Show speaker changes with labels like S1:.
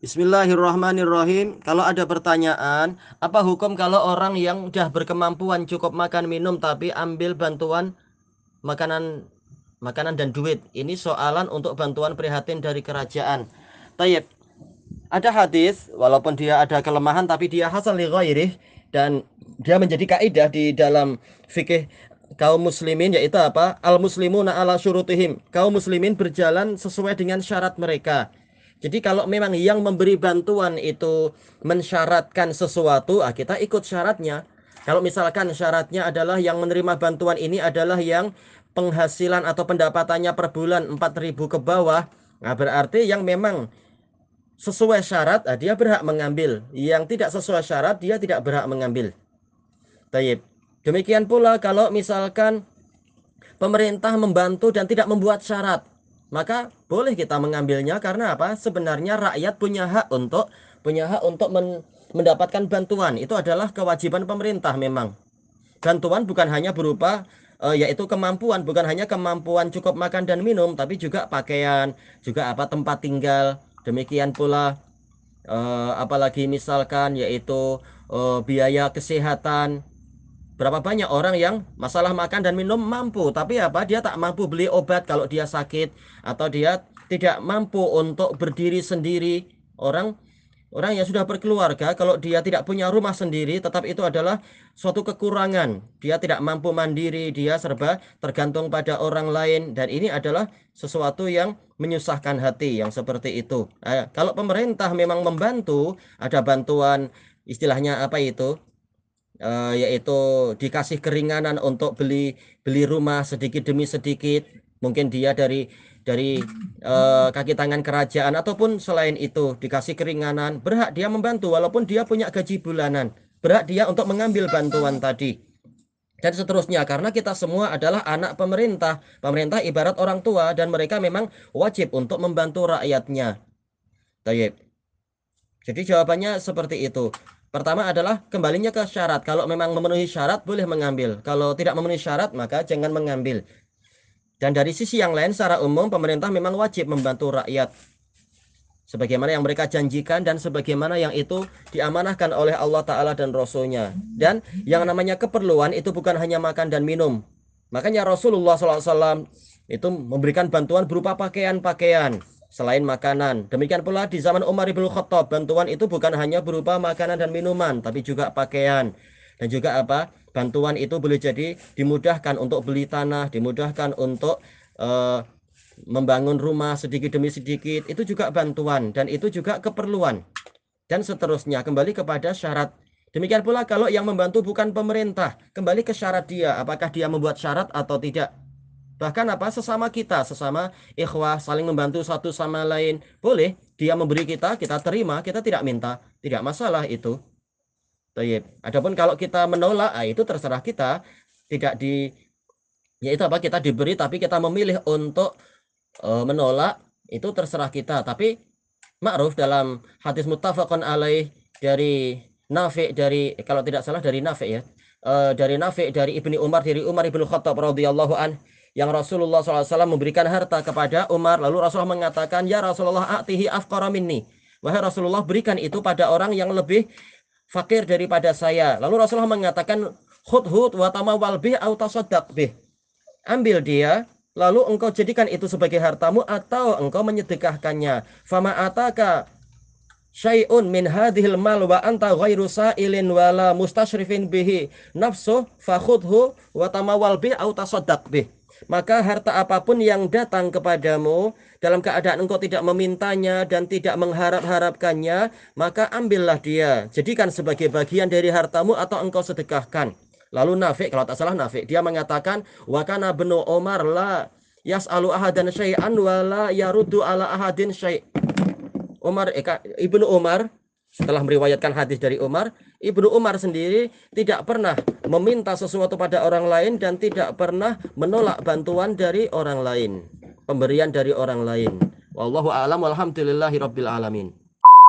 S1: Bismillahirrahmanirrahim. Kalau ada pertanyaan, apa hukum kalau orang yang sudah berkemampuan cukup makan minum tapi ambil bantuan makanan makanan dan duit? Ini soalan untuk bantuan prihatin dari kerajaan. Tayyib. Ada hadis walaupun dia ada kelemahan tapi dia hasan li ghairih dan dia menjadi kaidah di dalam fikih kaum muslimin yaitu apa? Al muslimuna ala syurutihim. Kaum muslimin berjalan sesuai dengan syarat mereka. Jadi kalau memang yang memberi bantuan itu mensyaratkan sesuatu, ah, kita ikut syaratnya. Kalau misalkan syaratnya adalah yang menerima bantuan ini adalah yang penghasilan atau pendapatannya per bulan 4000 ke bawah, nah berarti yang memang sesuai syarat ah, dia berhak mengambil. Yang tidak sesuai syarat dia tidak berhak mengambil. Taib. Demikian pula kalau misalkan pemerintah membantu dan tidak membuat syarat maka boleh kita mengambilnya karena apa? Sebenarnya rakyat punya hak untuk punya hak untuk men, mendapatkan bantuan. Itu adalah kewajiban pemerintah memang. Bantuan bukan hanya berupa uh, yaitu kemampuan, bukan hanya kemampuan cukup makan dan minum, tapi juga pakaian, juga apa tempat tinggal. Demikian pula uh, apalagi misalkan yaitu uh, biaya kesehatan, Berapa banyak orang yang masalah makan dan minum mampu, tapi apa? Dia tak mampu beli obat kalau dia sakit atau dia tidak mampu untuk berdiri sendiri. Orang orang yang sudah berkeluarga kalau dia tidak punya rumah sendiri, tetap itu adalah suatu kekurangan. Dia tidak mampu mandiri, dia serba tergantung pada orang lain dan ini adalah sesuatu yang menyusahkan hati yang seperti itu. Nah, kalau pemerintah memang membantu, ada bantuan istilahnya apa itu? Uh, yaitu dikasih keringanan untuk beli beli rumah sedikit demi sedikit. Mungkin dia dari dari uh, kaki tangan kerajaan. Ataupun selain itu dikasih keringanan. Berhak dia membantu walaupun dia punya gaji bulanan. Berhak dia untuk mengambil bantuan tadi. Dan seterusnya karena kita semua adalah anak pemerintah. Pemerintah ibarat orang tua dan mereka memang wajib untuk membantu rakyatnya. Tayyip. jadi jawabannya seperti itu Pertama adalah kembalinya ke syarat. Kalau memang memenuhi syarat boleh mengambil. Kalau tidak memenuhi syarat maka jangan mengambil. Dan dari sisi yang lain secara umum pemerintah memang wajib membantu rakyat. Sebagaimana yang mereka janjikan dan sebagaimana yang itu diamanahkan oleh Allah Ta'ala dan Rasulnya. Dan yang namanya keperluan itu bukan hanya makan dan minum. Makanya Rasulullah SAW itu memberikan bantuan berupa pakaian-pakaian selain makanan. Demikian pula di zaman Umar ibn Khattab, bantuan itu bukan hanya berupa makanan dan minuman, tapi juga pakaian. Dan juga apa? Bantuan itu boleh jadi dimudahkan untuk beli tanah, dimudahkan untuk uh, membangun rumah sedikit demi sedikit. Itu juga bantuan dan itu juga keperluan. Dan seterusnya kembali kepada syarat Demikian pula kalau yang membantu bukan pemerintah, kembali ke syarat dia, apakah dia membuat syarat atau tidak. Bahkan apa sesama kita, sesama ikhwah saling membantu satu sama lain. Boleh dia memberi kita, kita terima, kita tidak minta, tidak masalah itu. Tayyib. Adapun kalau kita menolak, ah, itu terserah kita, tidak di yaitu apa kita diberi tapi kita memilih untuk uh, menolak, itu terserah kita. Tapi ma'ruf dalam hadis muttafaqun alaih dari Nafi dari kalau tidak salah dari Nafi ya. Uh, dari Nafi dari Ibni Umar dari Umar Ibnu Khattab radhiyallahu an yang Rasulullah SAW memberikan harta kepada Umar. Lalu Rasulullah mengatakan ya Rasulullah atihi afqara minni. Wahai Rasulullah berikan itu pada orang yang lebih fakir daripada saya. Lalu Rasulullah mengatakan hud hud wa tamawal bih au bih. Ambil dia lalu engkau jadikan itu sebagai hartamu atau engkau menyedekahkannya. Fama ataka syai'un min hadhil mal wa anta ghairu sa'ilin wala mustasyrifin bihi. Nafsu fakhudhu wa tamawal bih au tasaddaq bih maka harta apa pun yang datang kepadamu dalam keadaan engkau tidak memintanya dan tidak mengharap-harapkannya, maka ambillah dia. Jadikan sebagai bagian dari hartamu atau engkau sedekahkan. Lalu Nafik, kalau tak salah Nafik, dia mengatakan, Wakana benu Omar la yas'alu ahadan syai'an wa la yarudu ala ahadin syai' Umar, eh, Ibnu Umar setelah meriwayatkan hadis dari Umar, Ibnu Umar sendiri tidak pernah meminta sesuatu pada orang lain dan tidak pernah menolak bantuan dari orang lain, pemberian dari orang lain. Wallahu a'lam alamin.